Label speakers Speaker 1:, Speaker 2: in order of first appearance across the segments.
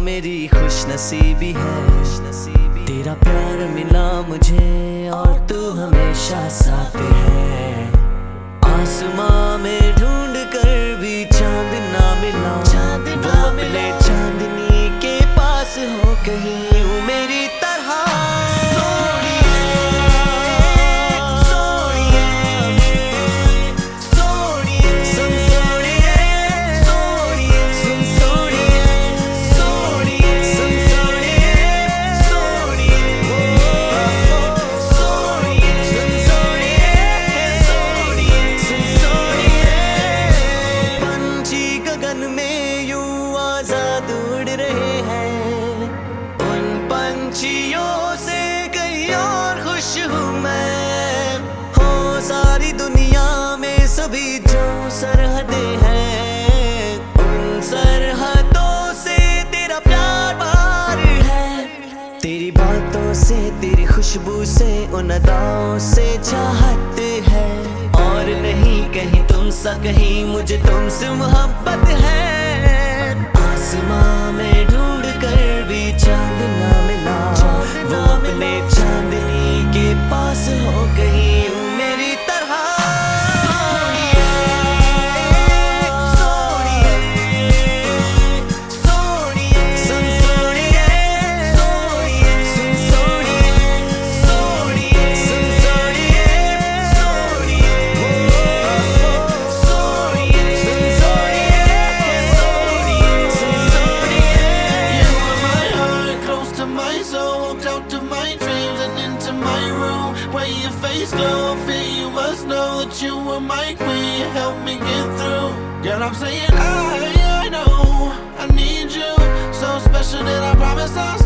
Speaker 1: मेरी खुश नसीबी है। खुश नसीबी तेरा प्यार मिला मुझे और तू हमेशा साथ है। आसमां में ढूंढ कर भी चाँद ना मिला। चाँद ना मिले। चांदनी के पास हो कहीं मेरी खुश हूँ मैं। हो सारी दुनिया में सभी जो सरहदें हैं। उन सरहदों से तेरा प्यार बार है। तेरी बातों से, तेरी खुशबू से, उन अदाओं से चाहत है। और नहीं कहीं तुम सा, कहीं मुझे तुमसे मोहब्बत है।
Speaker 2: Your face glow, I feel you must know that you were my queen. Helped me get through. Girl, I'm saying I, I know I need you. So special that I promise I'll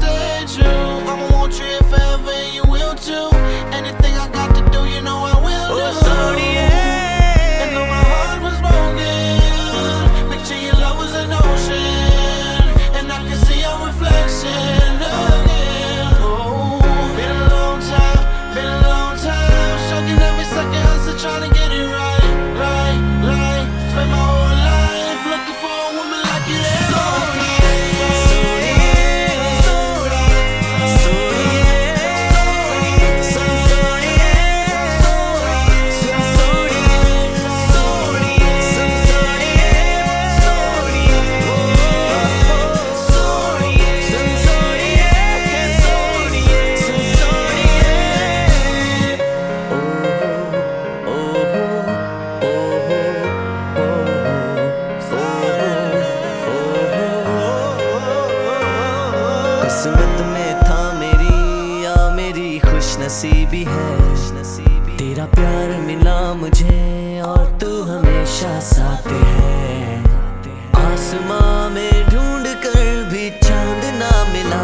Speaker 1: नसीबी है, तेरा प्यार मिला मुझे और तू हमेशा साथ है। आसमां में ढूंढ कर भी चाँद ना मिला,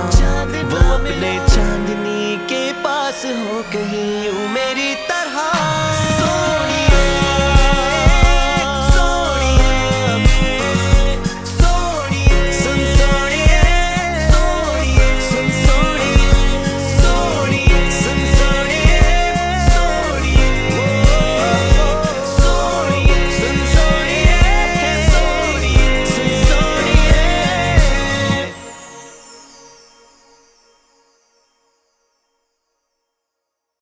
Speaker 1: वो अपने चांदनी के पास हो कहीं